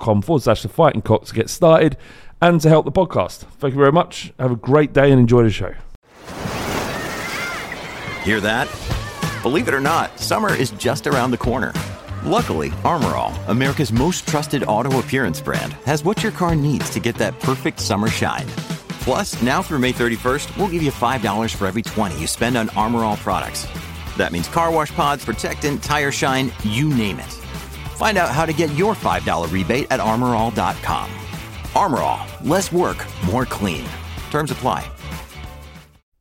forward slash the fighting cock to get started and to help the podcast. Thank you very much. Have a great day and enjoy the show. Hear that? Believe it or not, summer is just around the corner. Luckily, Armor All, America's most trusted auto appearance brand, has what your car needs to get that perfect summer shine. Plus, now through May 31st, we'll give you $5 for every 20 you spend on Armor All products. That means car wash pods, protectant, tire shine, you name it. Find out how to get your $5 rebate at armorall.com. Armor All, less work, more clean. Terms apply.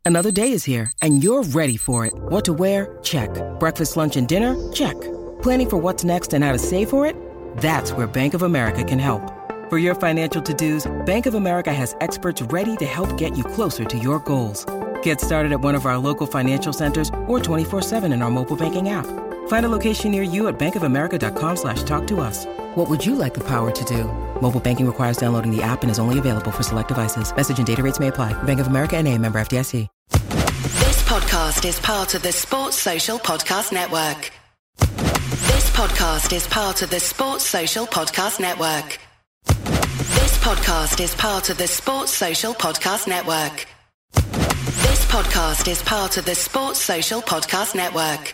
Another day is here, and you're ready for it. What to wear? Check. Breakfast, lunch, and dinner? Check. Planning for what's next and how to save for it? That's where Bank of America can help. For your financial to-dos, Bank of America has experts ready to help get you closer to your goals. Get started at one of our local financial centers or 24-7 in our mobile banking app. Find a location near you at bankofamerica.com slash talk to us. What would you like the power to do? Mobile banking requires downloading the app and is only available for select devices. Message and data rates may apply. Bank of America and a member FDIC. This podcast is part of the Sports Social Podcast Network. This podcast is part of the Sports Social Podcast Network. This podcast is part of the Sports Social Podcast Network. This podcast is part of the Sports Social Podcast Network.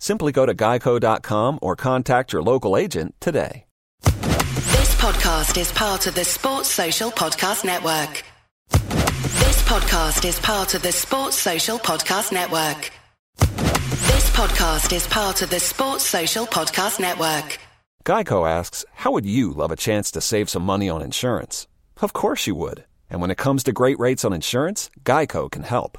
Simply go to geico.com or contact your local agent today. This podcast is part of the Sports Social Podcast Network. This podcast is part of the Sports Social Podcast Network. This podcast is part of the Sports Social Podcast Network. Geico asks, How would you love a chance to save some money on insurance? Of course you would. And when it comes to great rates on insurance, Geico can help.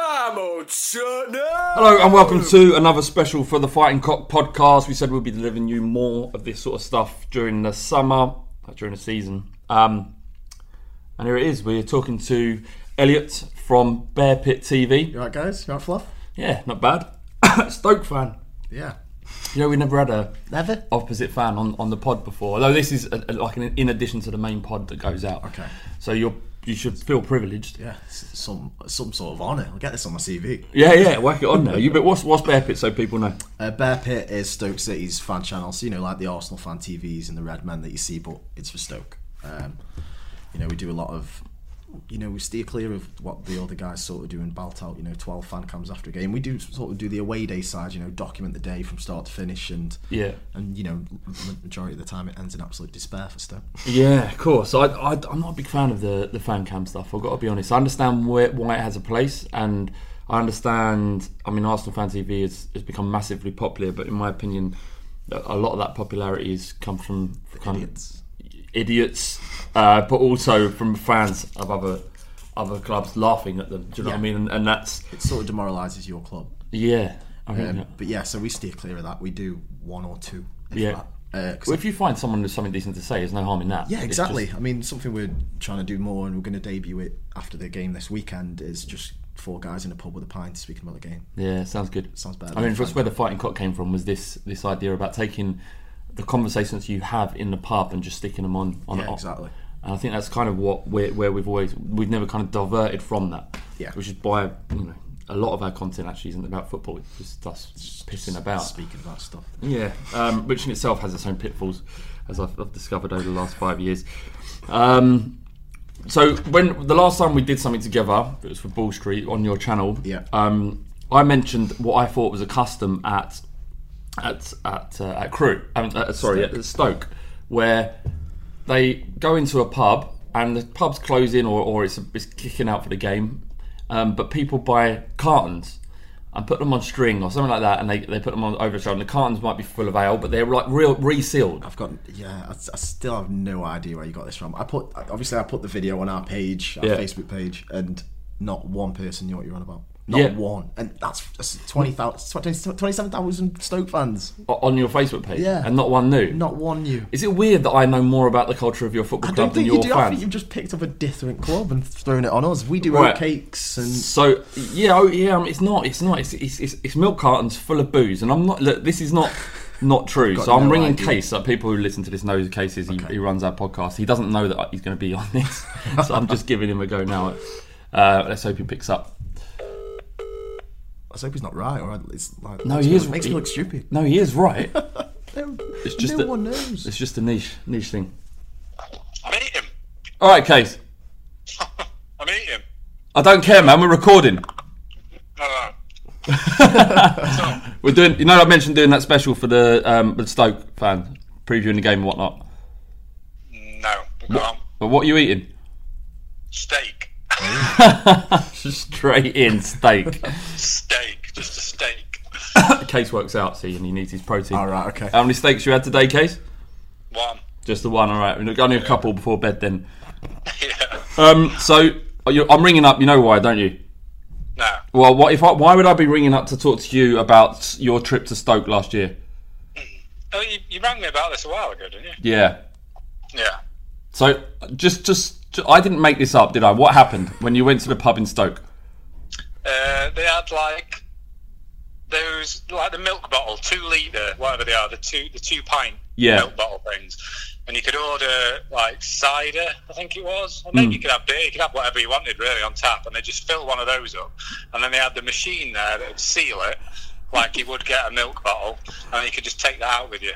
Hello and welcome to another special for the Fighting Cock podcast. We said we'd be delivering you more of this sort of stuff during the summer, uh, during the season. Um, and here it is. We're talking to Elliot from Bear Pit TV. You alright, guys? You alright, Flav? Yeah, not bad. Stoke fan. Yeah. You know, we never had a Never? opposite fan on, on the pod before. Although this is a, a- like an, in addition to the main pod that goes out. Okay. So you're you should feel privileged. Yeah, some some sort of honour. I'll get this on my CV. Yeah, yeah. Whack it on now. You but what's what's Bear Pit so people know? Uh, Bear Pit is Stoke City's fan channel, so you know, like the Arsenal fan TVs and the Red Men that you see, but it's for Stoke. Um, you know, we do a lot of, you know, we steer clear of what the other guys sort of do and belt out, you know, 12 fan cams after a game. We do sort of do the away day side, you know, document the day from start to finish, and Yeah. and you know, majority of the time it ends in absolute despair for Stoke. Yeah, of course. I, I, I'm not a big fan of the, the fan cam stuff. I've got to be honest. I understand where, why it has a place, and I understand. I mean, Arsenal fan TV has, has become massively popular, but in my opinion, a lot of that popularity has come from kind Idiots. of idiots, uh, but also from fans of other other clubs laughing at them. Do you know what I mean? And, and that's It sort of demoralises your club. yeah. Um, but yeah, so we steer clear of that. We do one or two. If Yeah. That. Uh, well, if you find someone with something decent to say, there's no harm in that. yeah, exactly. just- I mean, something we're trying to do more, and we're going to debut it after the game this weekend. Is just four guys in a pub with a pint speaking about the game. Yeah, sounds good. Sounds bad. I mean, that's where the fighting cock came from. Was this this idea about taking the conversations you have in the pub and just sticking them on on Yeah, exactly. And I think that's kind of what we're, where we've always we've never kind of diverted from that. Yeah. Which is why you know a lot of our content actually isn't about football. It's just us pissing about. Speaking about stuff. Yeah, um, which in itself has its own pitfalls, as I've, I've discovered over the last five years. Um, so when the last time we did something together, it was for Ball Street on your channel. Yeah. Um, I mentioned what I thought was a custom at at at uh, at Crewe. Mean, uh, sorry, at Stoke, where they go into a pub and the pub's closing or, or it's, it's kicking out for the game, um, but people buy cartons and put them on string or something like that, and they, they put them on over the shoulder. And the cartons might be full of ale, but they're like real resealed. I've got yeah. I, I still have no idea where you got this from. I put obviously I put the video on our page, our Yeah. Facebook page, and not one person knew what you're on about. Not Yeah. one, and that's, that's 20,000 27,000 Stoke fans. on your Facebook page, Yeah. and not one new? Not one new. Is it weird that I know more about the culture of your football I club don't than think your you do. I think you've just picked up a different club and thrown it on us. We do Right. cakes and So yeah, oh, yeah, um, it's not. It's not. It's, it's, it's, it's milk cartons full of booze, and I'm not. Look, this is not not true. So I'm ringing idea. Case. Like people who listen to this know Case is. He, he runs our podcast. He doesn't know that he's going to be on this, so I'm just giving him a go now. Uh, let's hope he picks up. I hope he's not right. Or it's like No, he me is. look- makes he- me look stupid. No, he is right. It's just no a, one knows. It's just a niche niche thing. I'm eating. All right, Case. I'm eating. I don't care, man. We're recording. No, We're doing. You know, I mentioned doing that special for the um, the Stoke fans, previewing the game and whatnot. no, no. Go on. But what are you eating? Steak. Straight in steak. Steak. Just a steak. Case works out, see, and he needs his protein. All right, okay. How many steaks you had today, Case? One. Just the one. All right. We've got only a couple before bed then. Yeah. Um. So are you, I'm ringing up. You know why, don't you? No. Well, what if? I, why would I be ringing up to talk to you about your trip to Stoke last year? Oh, you, you rang me about this a while ago, didn't you? Yeah. Yeah. So just, just, ju- I didn't make this up, did I? What happened when you went to the pub in Stoke? Uh, they had like those, like the milk bottle, two litre, whatever they are, the two, the two pint Yeah. milk bottle things. And you could order like cider, I think it was. Or maybe you could have beer, you could have whatever you wanted really on tap. And they just fill one of those up. And then they had the machine there that would seal it, like you would get a milk bottle. And you could just take that out with you.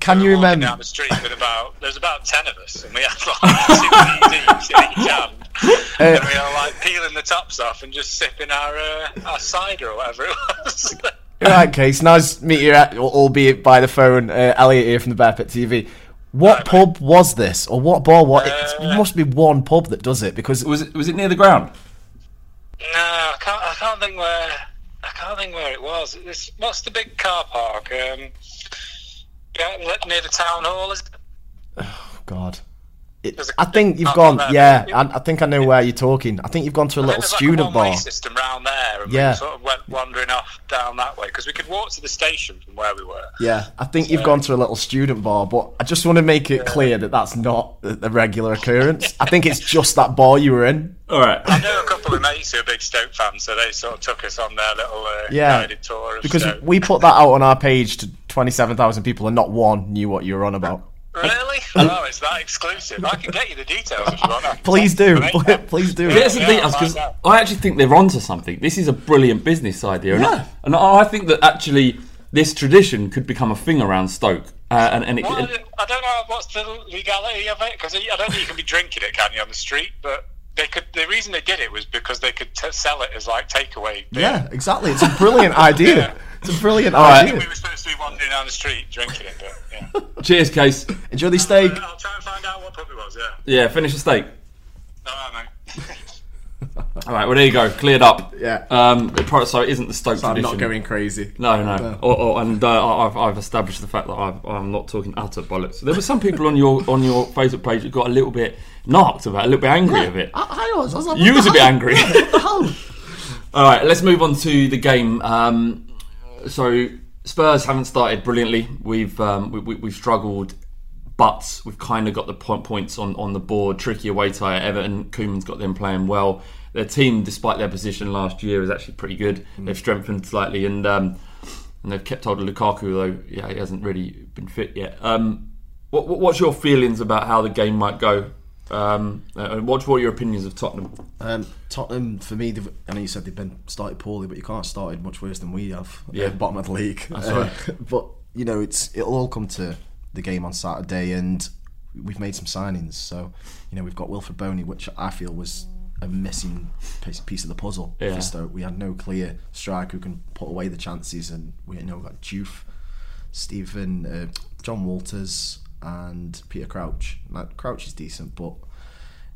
Can We you remember? down the street with about there's about ten of us, and we had like two of these in each hand, and we were like peeling the tops off and just sipping our uh, our cider or whatever it was. Right, Case. Nice to meet you, at- albeit by the phone. Uh, Elliot here from the Bear Pit TV. What Hi, mate. pub was this, or what bar? What? Uh, it must be one pub that does it because Was it, was it near the ground? no, I can't. I, can't think where. I can't think where it was. This, what's the big car park? Um, near the town hall, is it? Oh, God. It, There's think you've gone. Yeah, I, I think I know where you're talking. I think you've gone to a I little think student like a bar. system round there, and Yeah. we sort of went wandering off down that way because we could walk to the station from where we were. Yeah, I think you've gone to a little student bar, but I just want to make it clear that that's not a a regular occurrence. I think it's just that bar you were in. All right. I know a couple of mates who are big Stoke fans, so they sort of took us on their little uh, Yeah, guided tour of because Stoke. we put that out on our page to 27,000 people, and not one knew what you were on about. Really? Oh, it's that exclusive. I can get you the details if you want. I Please do, you the name. please do. Get some Yeah, details I'll because. I actually think they're onto something. This is a brilliant business idea, and, Yeah. I, and I think that actually this tradition could become a thing around Stoke. Uh, and and it, Well, it- I don't know what's the legality of it because I don't think you can be drinking it, can you, on the street? But they could. The reason they did it was because they could t- sell it as like takeaway. beer. Yeah, exactly. It's a brilliant idea. It's a brilliant right. idea. We were supposed to be wandering down the street drinking it, but yeah. cheers, case. Enjoy the steak. I'll try and find out what pub it was. Yeah. Yeah, finish the steak. All right, mate. All right, well there you go, cleared up. Yeah. Um, it pro- so it isn't the Stoke I'm tradition. not going crazy. No, no. Or, or, and uh, I've, I've established the fact that I've, I'm not talking utter bollocks. There were some people on your on your Facebook page that got a little bit knocked about, it, a little bit angry of it. I, I was. I was like, You was a bit angry. What the hell? All right, let's move on to the game. Um, so Spurs haven't started brilliantly. We've um, we, we, we've struggled, but we've kind of got the point, points on, on the board. Tricky away tie at Everton. Koeman's got them playing well. Their team, despite their position last year, is actually pretty good. They've strengthened slightly, and um, and they've kept hold of Lukaku, though yeah, he hasn't really been fit yet. Um, what, what, what's your feelings about how the game might go? Um, uh, what, what are your opinions of Tottenham? Um, Tottenham, for me, I know you said they've been started poorly, but you can't have started much worse than we have. Yeah. uh, bottom of the league. Uh, but you know, it's it'll all come to the game on Saturday, and we've made some signings. So you know, we've got Wilfred Boney, which I feel was a missing piece, piece of the puzzle Yeah. for Stoke. We had no clear striker who can put away the chances, and we you know we've got Juve, Stephen, uh, John Walters, and Peter Crouch. Like, Crouch is decent, but.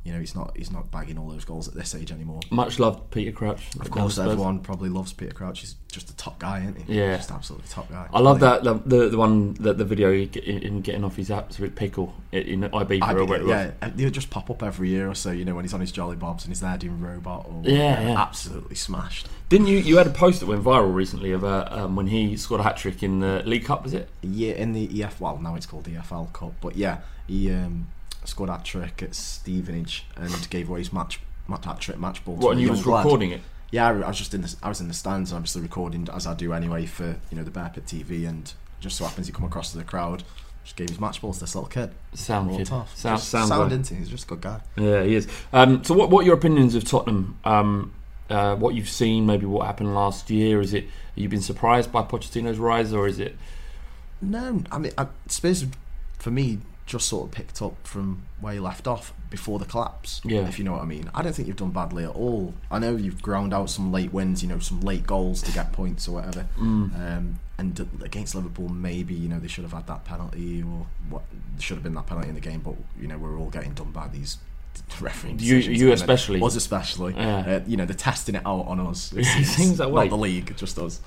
You know he's not he's not bagging all those goals at this age anymore. Much loved Peter Crouch. Of course, everyone probably loves Peter Crouch. He's just a top guy, isn't he? Yeah. just absolutely top guy. I love that the, the the one that the video he get- in getting off his absolute pickle in IB I for did where it, it yeah, they'll just pop up every year or so. You know when he's on his jolly bobs and he's there doing robot. Or Yeah, yeah. absolutely smashed. Didn't you? You had a post that went viral recently of uh, um, when he scored a hat trick in the League Cup. Was it? Yeah, in the EF, well now it's called the EFL Cup, but yeah, he um, scored that trick at Stevenage and gave away his match match hat trick match ball. What? And you was lad. recording it. Yeah, I was just in the I was in the stands, obviously recording as I do anyway for you know the Bear Pit TV, and just so happens he come across to the crowd, just gave his match ball to this little kid. Sound kid. tough. Sound- sound like- into. He's just a good guy. Yeah, he is. Um, so, what what are your opinions of Tottenham? Um, uh, what you've seen, maybe what happened last year? Is it you've been surprised by Pochettino's rise, or is it? No, I mean I, Spurs for me just sort of picked up from where you left off before the collapse. Yeah. if you know what I mean. I don't think you've done badly at all. I know you've ground out some late wins, you know, some late goals to get points or whatever. Um, and against Liverpool, maybe you know they should have had that penalty or what should have been that penalty in the game. But you know we're all getting done by these refereeing You- you at the minute. especially. was especially. Yeah. Uh, you know they're testing it out on us. It It seems. seems that way. Not the league, just us.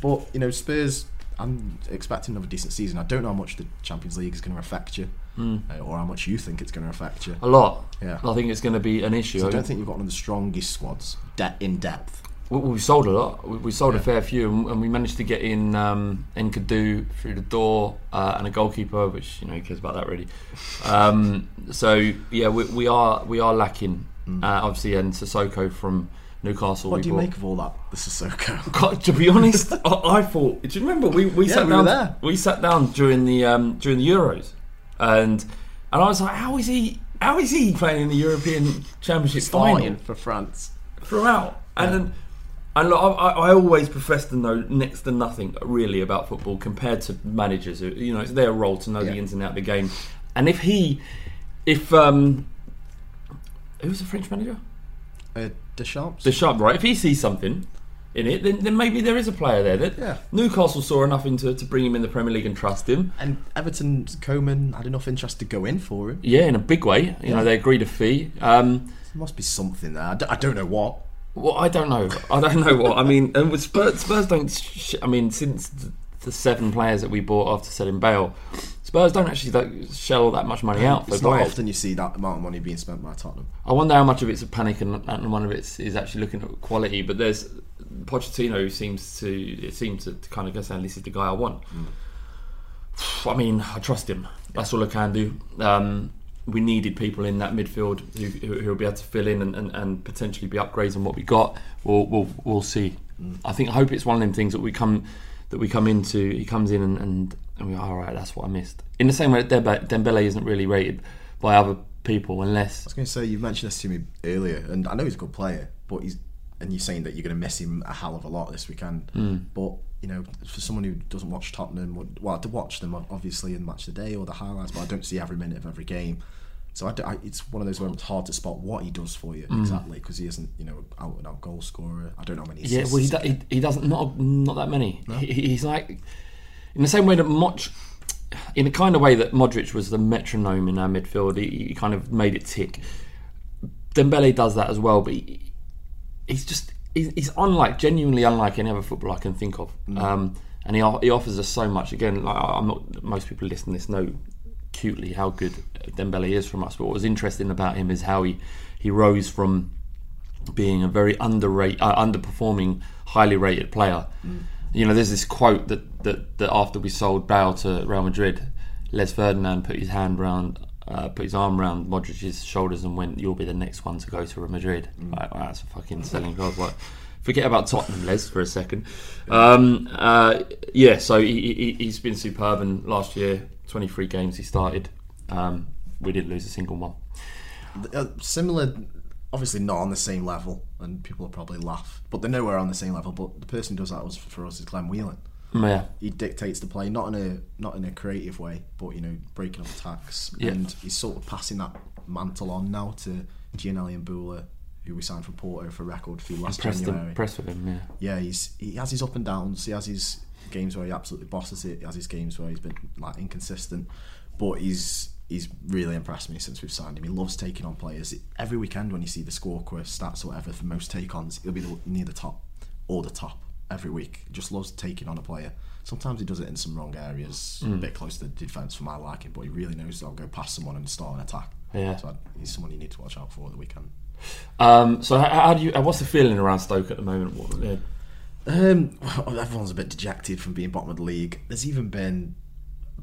But you know, Spurs. I'm expecting another decent season. I don't know how much the Champions League is going to affect you, uh, or how much you think it's going to affect you. A lot. Yeah. I think it's going to be an issue. So I don't think you've got one of the strongest squads de- in depth. We, we sold a lot. We, we sold a fair few, and, and we managed to get in um, Nkoudou through the door uh, and a goalkeeper, which you know who cares about that really. Um, so yeah, we, we are we are lacking. Uh, obviously, and Sissoko from Newcastle. What we do you bought. make of all that, the Sissoko? God, to be honest, I, I thought. Do you remember we, we Yeah, sat we down? there. We sat down during the um, during the Euros, and and I was like, how is he? How is he playing in the European Championship Starting final? for France. throughout. And then, and look, I, I always profess to know next to nothing really about football compared to managers. Who, you know, it's their role to know the ins and out of the game. And if he, if um, who's the French manager? Uh, Deschamps. Deschamps, right? If he sees something in it, then, then maybe there is a player there. That Yeah. Newcastle saw enough into to bring him in the Premier League and trust him. and Everton's Koeman had enough interest to go in for him. Yeah, in a big way. You know, they agreed a fee. Um, There must be something there. I d- I don't know what. Well, I don't know. I don't know what I mean. And with Spurs, Spurs don't. Sh- I mean, since the, the seven players that we bought after selling Bale, Spurs don't actually like, shell that much money out for It's not players. often you see that amount of money being spent by Tottenham. I wonder how much of it's a panic and, and one of it is actually looking at quality. But there's Pochettino who seems to it seems to, kind of go saying this is the guy I want. I mean, I trust him. That's all I can do. Um, we needed people in that midfield who, who, will be able to fill in and, and, and potentially be upgrades on what we got. We'll we'll, we'll see. I think I hope it's one of them things that we come that we come into. He comes in and, and, and we are all right. That's what I missed. In the same way, that Dembe- Dembele isn't really rated by other people unless I was going to say you mentioned this to me earlier, and I know he's a good player, but he's and you're saying that you're going to miss him a hell of a lot this weekend. Hmm. But you know, for someone who doesn't watch Tottenham, well, to watch them obviously in match of the day or the highlights, but I don't see every minute of every game. So I, I- it's one of those where it's hard to spot what he does for you exactly because he isn't, you know, out and out goal scorer. I don't know how many. Yeah, well, he, do, he, he doesn't not not that many. He, he's like in the same way that Moch, in the kind of way that Modric was the metronome in our midfield. He, he kind of made it tick. Dembele does that as well, but he, he's just he's, he's unlike genuinely unlike any other footballer I can think of. Um, and he he offers us so much. Again, like, I'm not most people listening to this know cutely how good Dembele is from us. But what was interesting about him is how he he rose from being a very underrate, uh, underperforming, highly rated player. You know, there's this quote that, that that after we sold Bale to Real Madrid, Les Ferdinand put his hand round, uh, put his arm around Modric's shoulders and went, "You'll be the next one to go to Real Madrid." Like, wow, that's a fucking selling card. Like, forget about Tottenham, Les, for a second. Um, uh, yeah, so he, he, he's been superb. And last year, 23 games he started. Um, we didn't lose a single one. uh, similar, obviously not on the same level, and people will probably laugh, but they're we're on the same level. But the person who does that was for us is Glenn Whelan. Yeah. He dictates the play, not in a not in a creative way, but you know, breaking up attacks, Yeah. and he's sort of passing that mantle on now to Giannelli Imbula, who we signed from Porto for a record fee last him, January. impressed with him, yeah. yeah, he's he has his up and downs. He has his games where he absolutely bosses it. He has his games where he's been like inconsistent, but he's he's really impressed me since we've signed him. He loves taking on players. Every weekend when you see the score quest stats or whatever for most take-ons, he'll be near the top or the top every week. Just loves taking on a player. Sometimes he does it in some wrong areas, Mm. a bit close to the defence for my liking, but he really knows that'll go past someone and start an attack. Yeah. So he's someone you need to watch out for at the weekend. Um, so how, how do you? uh, What's the feeling around Stoke at the moment? What, yeah. Um, well, everyone's a bit dejected from being bottom of the league. There's even been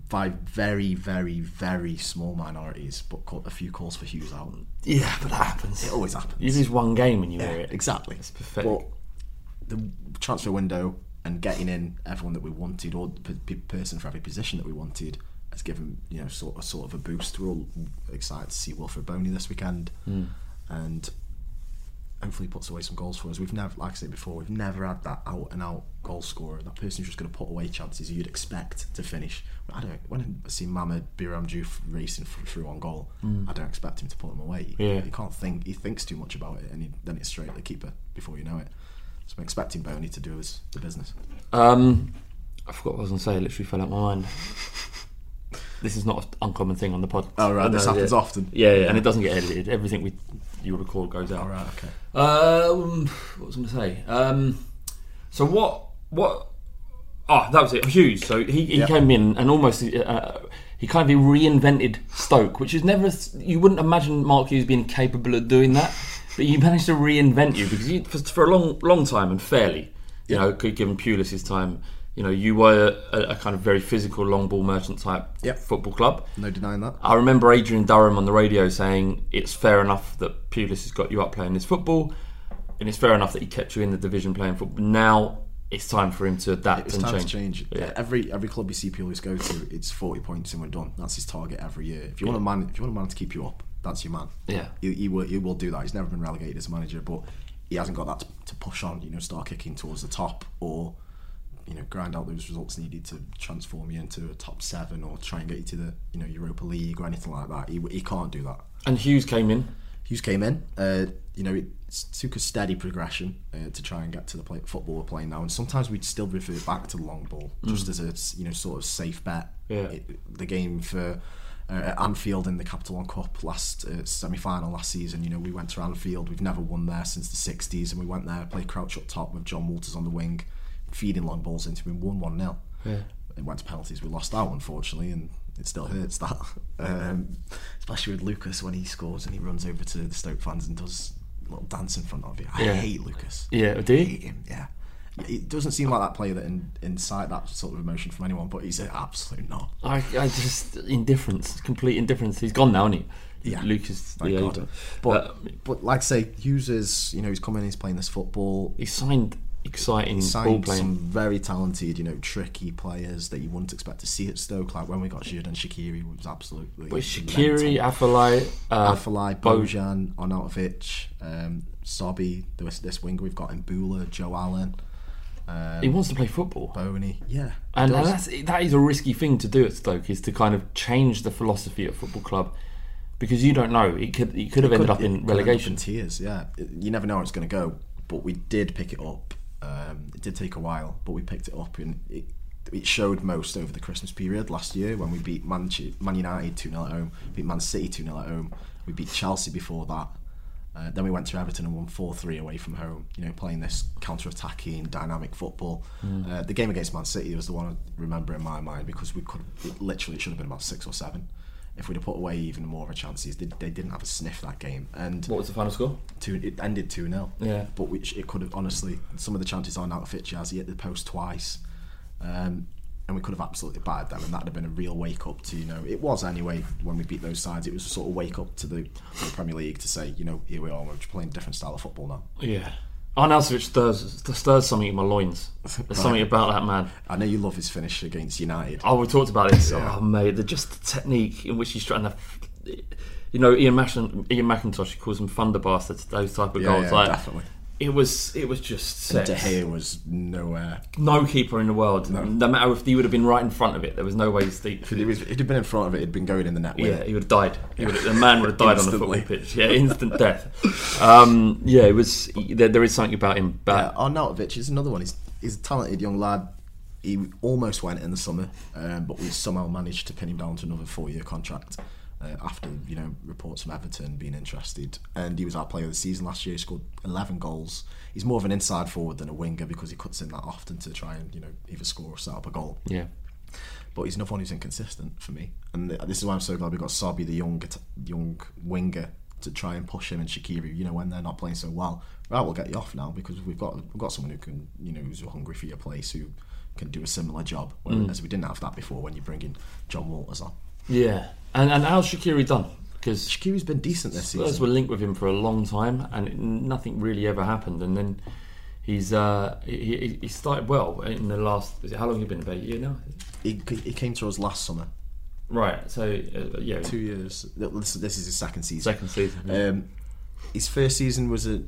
by very, very, very small minorities, but a few calls for Hughes out. yeah, but that happens. It always happens. You lose one game and you hear it. Exactly. It's pathetic. But the transfer window and getting in everyone that we wanted, or the person for every position that we wanted, has given you know sort of sort of a boost. We're all excited to see Wilfred Boney this weekend, Hmm. And hopefully puts away some goals for us. We've never, like I said before, we've never had that out and out goal scorer. That person who's just going to put away chances you'd expect to finish. I don't when I see Mohamed Biramju racing through on goal. I don't expect him to put them away. Yeah. He can't think. He thinks too much about it, and he, then it's straight at the keeper before you know it. So I'm expecting Boney to do his the business. Um, I forgot what I was going to say. It literally fell out my mind. This is not an uncommon thing on the pod. Oh, right, this happens often. Yeah, yeah, and it doesn't get edited. Everything we you record goes out. All right, okay. Um, what was I going to say? Um, so what? What? Oh, that was it. Hughes. So he, he Yeah. came in and almost uh, he kind of reinvented Stoke, which is never you wouldn't imagine Mark Hughes being capable of doing that, but he managed to reinvent you because you, for, for a long long time and fairly, you know, could given Pulis his time. You know, you were a, a kind of very physical long ball merchant type Yep. football club. No denying that. I remember Adrian Durham on the radio saying it's fair enough that Pulis has got you up playing this football, and it's fair enough that he kept you in the division playing football. Now it's time for him to adapt It's and time change. to change. Yeah. Every every club you see Pulis go to, it's forty points and we're done. That's his target every year. If you want a man, if you want a man to keep you up, that's your man. Yeah. he, he will he will do that. He's never been relegated as a manager, but he hasn't got that to, to push on. You know, start kicking towards the top or you know grind out those results needed to transform you into a top seven or try and get you to the you know Europa League or anything like that. He, he can't do that. And Hughes came in. Hughes came in. Uh, you know, it took a steady progression uh, to try and get to the play, football we're playing now. And sometimes we'd still refer back to the long ball, just as a you know sort of safe bet. Yeah. It, the game for uh, Anfield in the Capital One Cup last uh, semi-final last season. You know, we went to Anfield. We've never won there since the '60s, and we went there, played crouch up top with John Walters on the wing, feeding long balls into him. Won one 0 Yeah. It went to penalties. We lost out, unfortunately, and it still hurts that. Um, especially with Lucas when he scores and he runs over to the Stoke fans and does a little dance in front of you. I Yeah. hate Lucas. Yeah, do I hate him. Yeah. It doesn't seem like that player that in, incite that sort of emotion from anyone, but he's an absolute not. I, I just indifference, complete indifference. He's gone now, isn't he? Yeah. Lucas. Thank yeah, God. But, but like I say, users, you know, he's coming, he's playing this football. he signed exciting ball playing. some very talented, you know, tricky players that you wouldn't expect to see at Stoke. Like when we got Xherdan Shaqiri it was absolutely. But Shaqiri, Afellay, uh, Afellay, Bojan, Arnautovic, um, Sobhi, this, this winger we've got Imbula, Joe Allen, um, he wants to play football. Boney. Yeah. And, that's that is a risky thing to do at Stoke is to kind of change the philosophy of football club because you don't know it could it could have ended Could- up in could end up relegation. tears, yeah. You never know how it's going to go, but we did pick it up. Um, it did take a while, but we picked it up, and it, it showed most over the Christmas period last year when we beat Man, Man United 2 0 at home, beat Man City 2 0 at home, we beat Chelsea before that. Uh, then we went to Everton and won 4 3 away from home, you know, playing this counter attacking, dynamic football. Uh, the game against Man City was the one I remember in my mind because we could, it literally, it should have been about six or seven. If we'd have put away even more of a chances, they, they didn't have a sniff that game. And What was the final score? two, it ended 2 0. Yeah. But which it could have, honestly, some of the chances are now to Fitch as he hit the post twice. Um, and we could have absolutely battered them, and that'd have been a real wake up to, you know, it was anyway when we beat those sides. It was a sort of wake up to the, to the Premier League to say, you know, here we are, we're playing a different style of football now. Yeah. Arnautovic stirs stirs something in my loins. There's something about that man. I know you love his finish against United. Oh, we talked about this. Yeah. Oh, mate, the just the technique in which he's trying to. You know, Ian, Macin, Ian McIntosh he calls them thunder bastards. Those type of Yeah, goals. yeah, like, definitely. It was. It was just sex. De Gea was nowhere. No keeper in the world. No. matter if he would have been right in front of it, there was no way Steve. If he'd, if he'd been in front of it, it'd been going in the net. Yeah, it. he would have died. He would have, the man would have died on the football pitch. Yeah, instant death. Um, yeah, it was. There, there is something about him. Yeah, But Arnautovic is another one. He's he's a talented young lad. He almost went in the summer, um, but we somehow managed to pin him down to another four-year contract uh, after you know reports from Everton being interested. And he was our player of the season last year. He scored 11 goals. He's more of an inside forward than a winger because he cuts in that often to try and you know either score or set up a goal. yeah, But he's another one who's inconsistent for me, and this is why I'm so glad we got Sobhi, the young young winger, to try and push him and Shaqiri. You know, when they're not playing so well, right, we'll get you off now because we've got we've got someone who can, you know, who's hungry for your place, who can do a similar job. Whereas we didn't have that before when you bring in John Walters on. yeah. And and how's Shaqiri done? Because Shaqiri's been decent this Spurs season. were linked with him for a long time, and it, nothing really ever happened. And then he's uh, he, he- started well in the last. Is it, how long have you been about a year now? He, he came to us last summer, Right. So uh, yeah, two years. This, this is his second season. second season. yeah. Um, his first season was a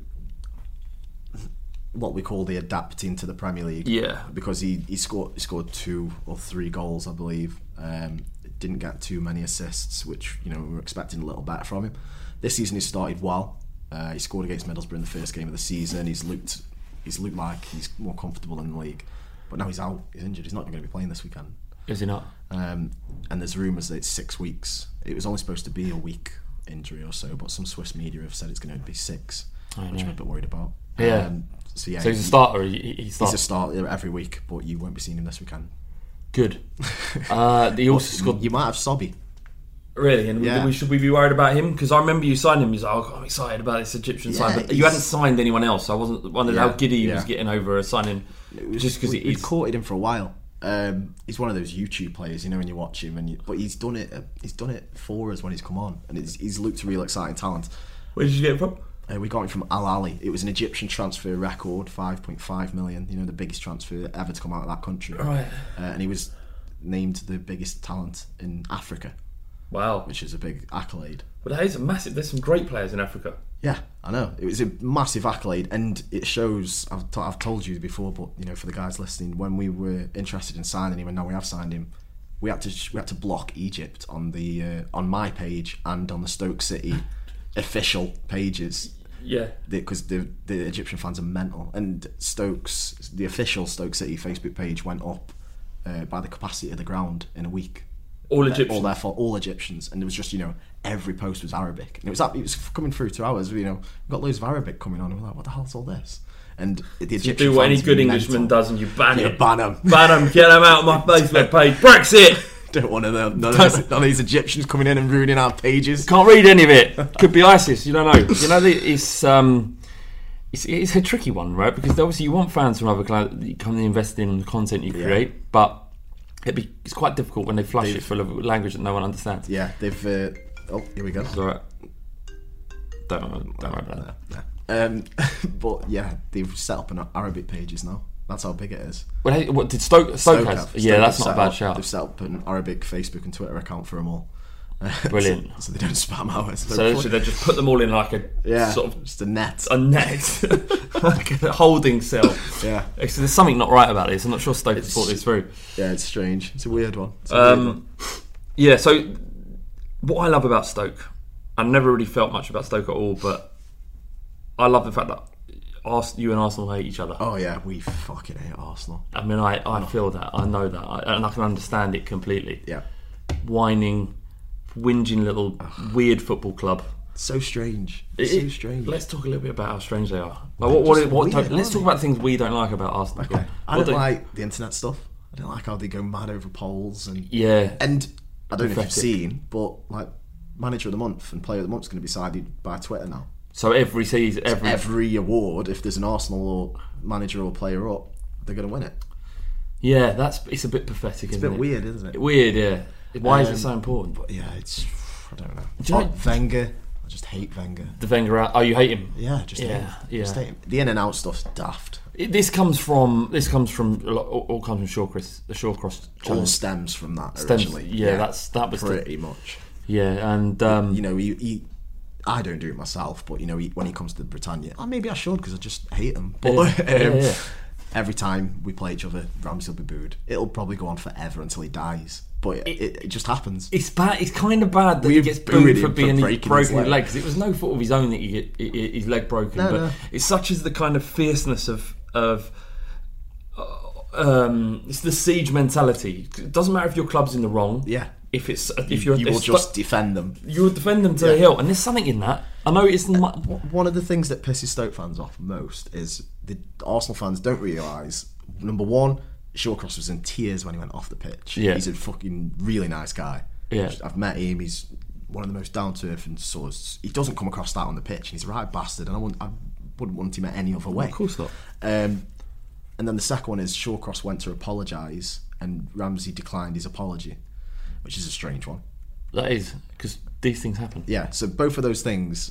what we call the adapting to the Premier League. Yeah. because he, he scored he scored two or three goals, I believe. Um, didn't get too many assists, which you know we were expecting a little better from him. This season he started well. Uh, he scored against Middlesbrough in the first game of the season. He's looked he's looked like he's more comfortable in the league, but now he's out. He's injured. He's not going to be playing this weekend. Is he not? Um, and there's rumours that it's six weeks. It was only supposed to be a week injury or so, but some Swiss media have said it's going to be six, I which I'm a bit worried about. Yeah. Um, so yeah, So he's a starter. He, he He's a starter every week, but you won't be seeing him this weekend. Good. Uh, he also scored You might have Sobhi. really, and Yeah. we, should we be worried about him? Because I remember you signed him. He's like, oh, I'm excited about this Egyptian sign, but you hadn't signed anyone else. So I wasn't wondered how giddy he was getting over a signing, just because we, he's we'd courted him for a while. Um, he's one of those YouTube players, you know, when you watch him, and you, but he's done it. Uh, he's done it for us when he's come on, and he's, he's looked a real exciting talent. Where did you get it from? Uh, we got him from Al Ahly. It was an Egyptian transfer record, five point five million. You know, the biggest transfer ever to come out of that country. Right. Uh, and he was named the biggest talent in Africa, Wow. which is a big accolade. But that is a massive. There's some great players in Africa. Yeah, I know. It was a massive accolade, and it shows. I've, t- I've told you before, but you know, for the guys listening, when we were interested in signing him, and now we have signed him, we had to we had to block Egypt on the uh, on my page and on the Stoke City official pages Yeah. because the, the Egyptian fans are mental. And Stokes, the official Stoke City Facebook page went up uh, by the capacity of the ground in a week. All Egyptians? all therefore all Egyptians, and it was just you know every post was Arabic, and it was it was coming through to ours. You know, we've got loads of Arabic coming on, and we're like, what the hell's all this? And the You Egyptian do what any good Englishman mental. does, and you ban You it. ban 'em. Ban 'em, Get them out of my Facebook page. Brexit. Don't want to know none of, these, none of these Egyptians coming in and ruining our pages. Can't read any of it. Could be ISIS. You don't know. You know, it's um, it's, it's a tricky one, right? Because obviously you want fans from other clubs that come and invest in the content you create, but it'd be, it's quite difficult when they flush it full of language that no one understands. Yeah, they've. Uh, oh, here we go. It's all right. Don't, don't worry about that. Um, but yeah, they've set up an Arabic pages now. That's how big it is. Well, hey, what did Stoke? Stoke, has? have- yeah, Stoke that's not a bad up- shout. They've set up an Arabic Facebook and Twitter account for them all. so- Brilliant. so, they don't spam ours. So they should they just put them all in like a yeah, sort of just a net. a net, like a holding cell. Yeah. So there's something not right about this. I'm not sure Stoke have thought this through. Yeah, it's strange. It's a weird one. It's a weird one. Um, yeah. So what I love about Stoke, I never really felt much about Stoke at all, but I love the fact that You and Arsenal hate each other. Oh yeah, we fucking hate Arsenal. I mean, I, I feel that. I know that. I, and I can understand it completely. Yeah, Whining, whinging little weird football club. so strange. It- so strange. Let's talk a little bit about how strange they are. Like, what, what, just what, weird, let's aren't talk they? about things we don't like about Arsenal. Okay. I What don't do- like the internet stuff. I don't like how they go mad over polls and Yeah. And I don't know if you've seen, but like manager of the month and player of the month is going to be decided by Twitter now. So every season, every, Every award, if there's an Arsenal or manager or player up, they're going to win it. yeah, that's it's a bit pathetic. It's a bit weird, isn't it? Weird, yeah. Why is Um, it so important? But Yeah, it's I don't know. Do you know- Oh, Wenger, I just hate Wenger. The Wenger out. Oh, you hate him. Yeah, just hate Yeah, him. yeah. Just hate him. The in and out stuff's daft. It- this comes from this comes from lot, all, all comes from Shawcross, the Shawcross All stems from that Stems- originally. yeah, that's- that was the- pretty much. Yeah, and um, You know, he, he I don't do it myself, but you know, he, when he comes to the Britannia, oh, maybe I should because I just hate him. But Yeah, um, yeah, every time we play each other, Ramsey will be booed. It'll probably go on forever until he dies. But it, it, it just happens. it's bad. It's kind of bad that he We've gets booed for for being breaking broken his leg. because it was no fault of his own that he get his leg broken. No, but no. it's such as the kind of fierceness of of um, it's the siege mentality. It doesn't matter if your club's in the wrong. Yeah. If it's if you're you will just defend them. you will defend them to the hill, and there's something in that. I know it's mu- One of the things that pisses Stoke fans off most is the Arsenal fans don't realise. Number one, Shawcross was in tears when he went off the pitch. Yeah. He's a fucking really nice guy. Yeah. I've met him. He's one of the most down to earth and sort of, he doesn't come across that on the pitch. He's a right bastard, and I wouldn't, I wouldn't want him at any other way. Of course not. Um, and then the second one is Shawcross went to apologise, and Ramsey declined his apology, which is a strange one. that is because these things happen. Yeah, so both of those things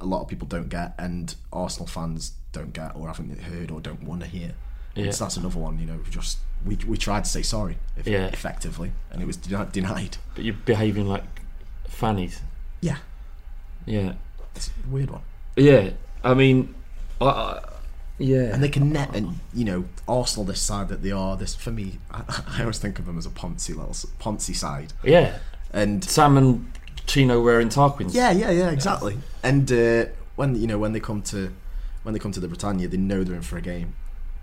a lot of people don't get, and Arsenal fans don't get, or haven't heard, or don't want to hear. Yeah. So that's another one. You know, we just we, we tried to say sorry, if, Yeah. effectively, and it was deni- denied. But you're behaving like fannies. Yeah, Yeah, it's a weird one. yeah. I mean, I, I yeah. And they can net, and you know, Arsenal this side that they are. This for me, I, I always think of them as a Ponzi little s- Ponzi side, yeah. and Sam and Chino wearing Tarquins. Yeah, yeah, yeah, exactly. And uh, when you know when they come to when they come to the Britannia, they know they're in for a game.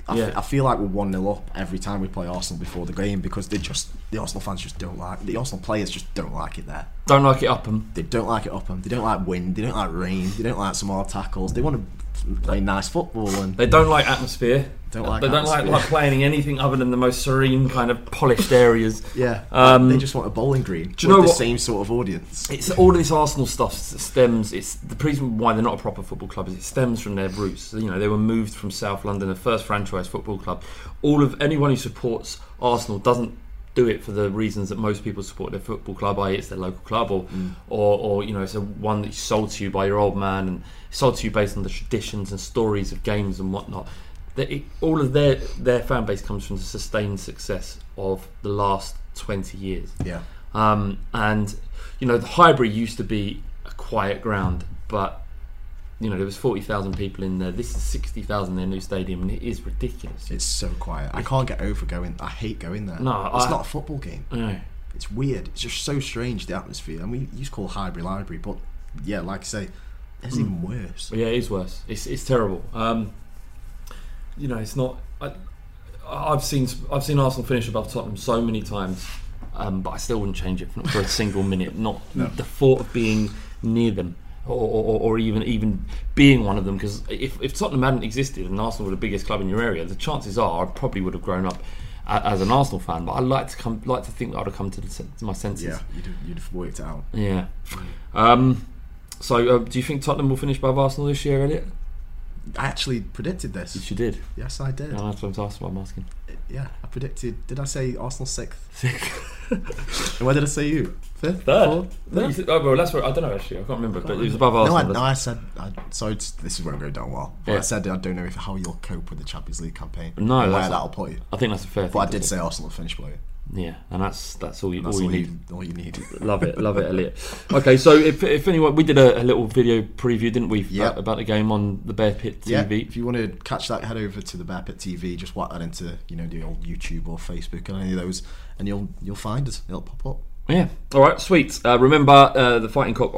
I, Yeah. f- I feel like we're one 0 up every time we play Arsenal before the game because they just the Arsenal fans just don't like the Arsenal players just don't like it there. Don't like it up them. They don't like it up them. They don't like wind. They don't like rain. They don't like some hard tackles. They want to play nice football and They don't like atmosphere. Don't like They don't like, like playing in anything other than the most serene kind of polished areas. yeah. Um, they just want a bowling green do you know the what- same sort of audience. It's all of this Arsenal stuff stems. It's the reason why they're not a proper football club is it stems from their roots. You know, they were moved from South London, the first franchise football club. All of anyone who supports Arsenal doesn't do it for the reasons that most people support their football club, i.e., it's their local club, or, or, or you know, it's a one that's sold to you by your old man and sold to you based on the traditions and stories of games and whatnot. That it, all of their their fan base comes from the sustained success of the last twenty years. Yeah. Um, and you know, the Highbury used to be a quiet ground, but you know there was forty thousand people in there. This is sixty thousand in their new stadium, and it is ridiculous. It's so quiet. I can't get over going. I hate going there. No, it's I- not a football game. Know. It's weird. It's just so strange the atmosphere. I And we used to call Highbury Library, but yeah, like I say, it's even worse. But yeah, it is worse. It's it's terrible. Um, you know, it's not. I, I've seen I've seen Arsenal finish above Tottenham so many times, um, but I still wouldn't change it for, for a single minute. Not the thought of being near them. Or, or, or even even being one of them, because if, if Tottenham hadn't existed and Arsenal were the biggest club in your area, the chances are I probably would have grown up a, as an Arsenal fan. But I like to come, like to think that I'd have come to, the, to my senses. Yeah, you'd, have- you'd have worked it out. Yeah. Um, so, uh, do you think Tottenham will finish above Arsenal this year, Elliot? I actually predicted this. Yes, you did. Yes, I did. No, that's what I'm asking. I'm asking. Yeah, I predicted. Did I say Arsenal sixth? Sixth. and where did I say you? Fifth? Third. Fourth? No, said- oh, well, that's what I don't know actually. I can't remember, but it was above No, Arsenal. I, no, I said. I, it's- this is where I'm going down well. But Yeah. I said I don't know if how you'll cope with the Champions League campaign. No, where that'll put you. I think that's a fair. But I did say Arsenal finish below you. Yeah, and that's that's all you, That's all you all need. you, all you need. Love it, love it, Elliot. Okay, so if, if anyone, we did a, a little video preview, didn't we, Yeah. about, about the game on the Bear Pit Yeah, TV? if you want to catch that, head over to the Bear Pit TV. Just whack that into you know the old YouTube or Facebook and any of those, and you'll you'll find us. It'll pop up. Yeah. All right. Sweet. Uh, remember, uh, the Fighting Cock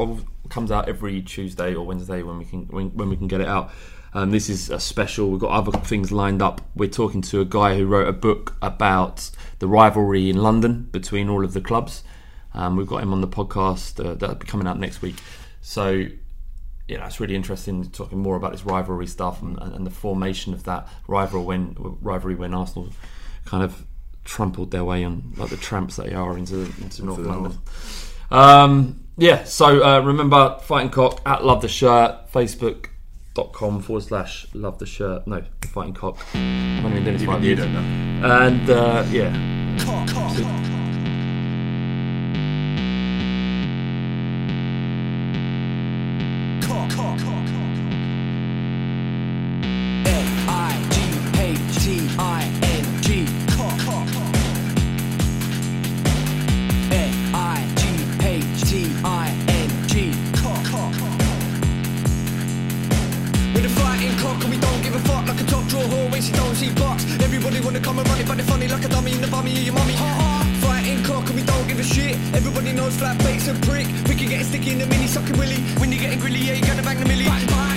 comes out every Tuesday or Wednesday when we can when, when we can get it out. Um, this is a special. We've got other things lined up. We're talking to a guy who wrote a book about the rivalry in London between all of the clubs. Um, we've got him on the podcast uh, that'll be coming out next week. So yeah, it's really interesting talking more about this rivalry stuff and, and, and the formation of that rival when rivalry when Arsenal kind of trampled their way on like the tramps that they are into into North London. Um, yeah, so uh, remember Fighting Cock at Love the Shirt, dot com forward slash love the shirt. No, the fighting cock. I'm not even doing this Even right. you don't know. And uh, yeah. F I G H T I. she don't see blocks. Everybody wanna come and run it but they're funny like a dummy in the bummy of your mummy. Fighting cock and we don't give a shit. Everybody knows flat bait's a prick. We can get sticky in the mini sucking willy. When you're getting grilly yeah you gonna bang the millie. Bang bang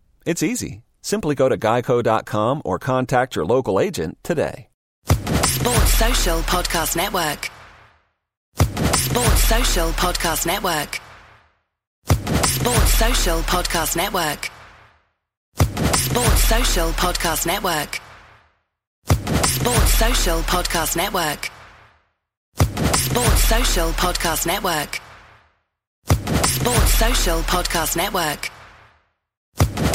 It's easy. Simply go to geico.com or contact your local agent today. Sports Social Podcast Network. Sports Social Podcast Network. Sports Social Podcast Network. Sports Social Podcast Network. Sports Social Podcast Network. Sports Social Podcast Network. Sports Social Podcast Network.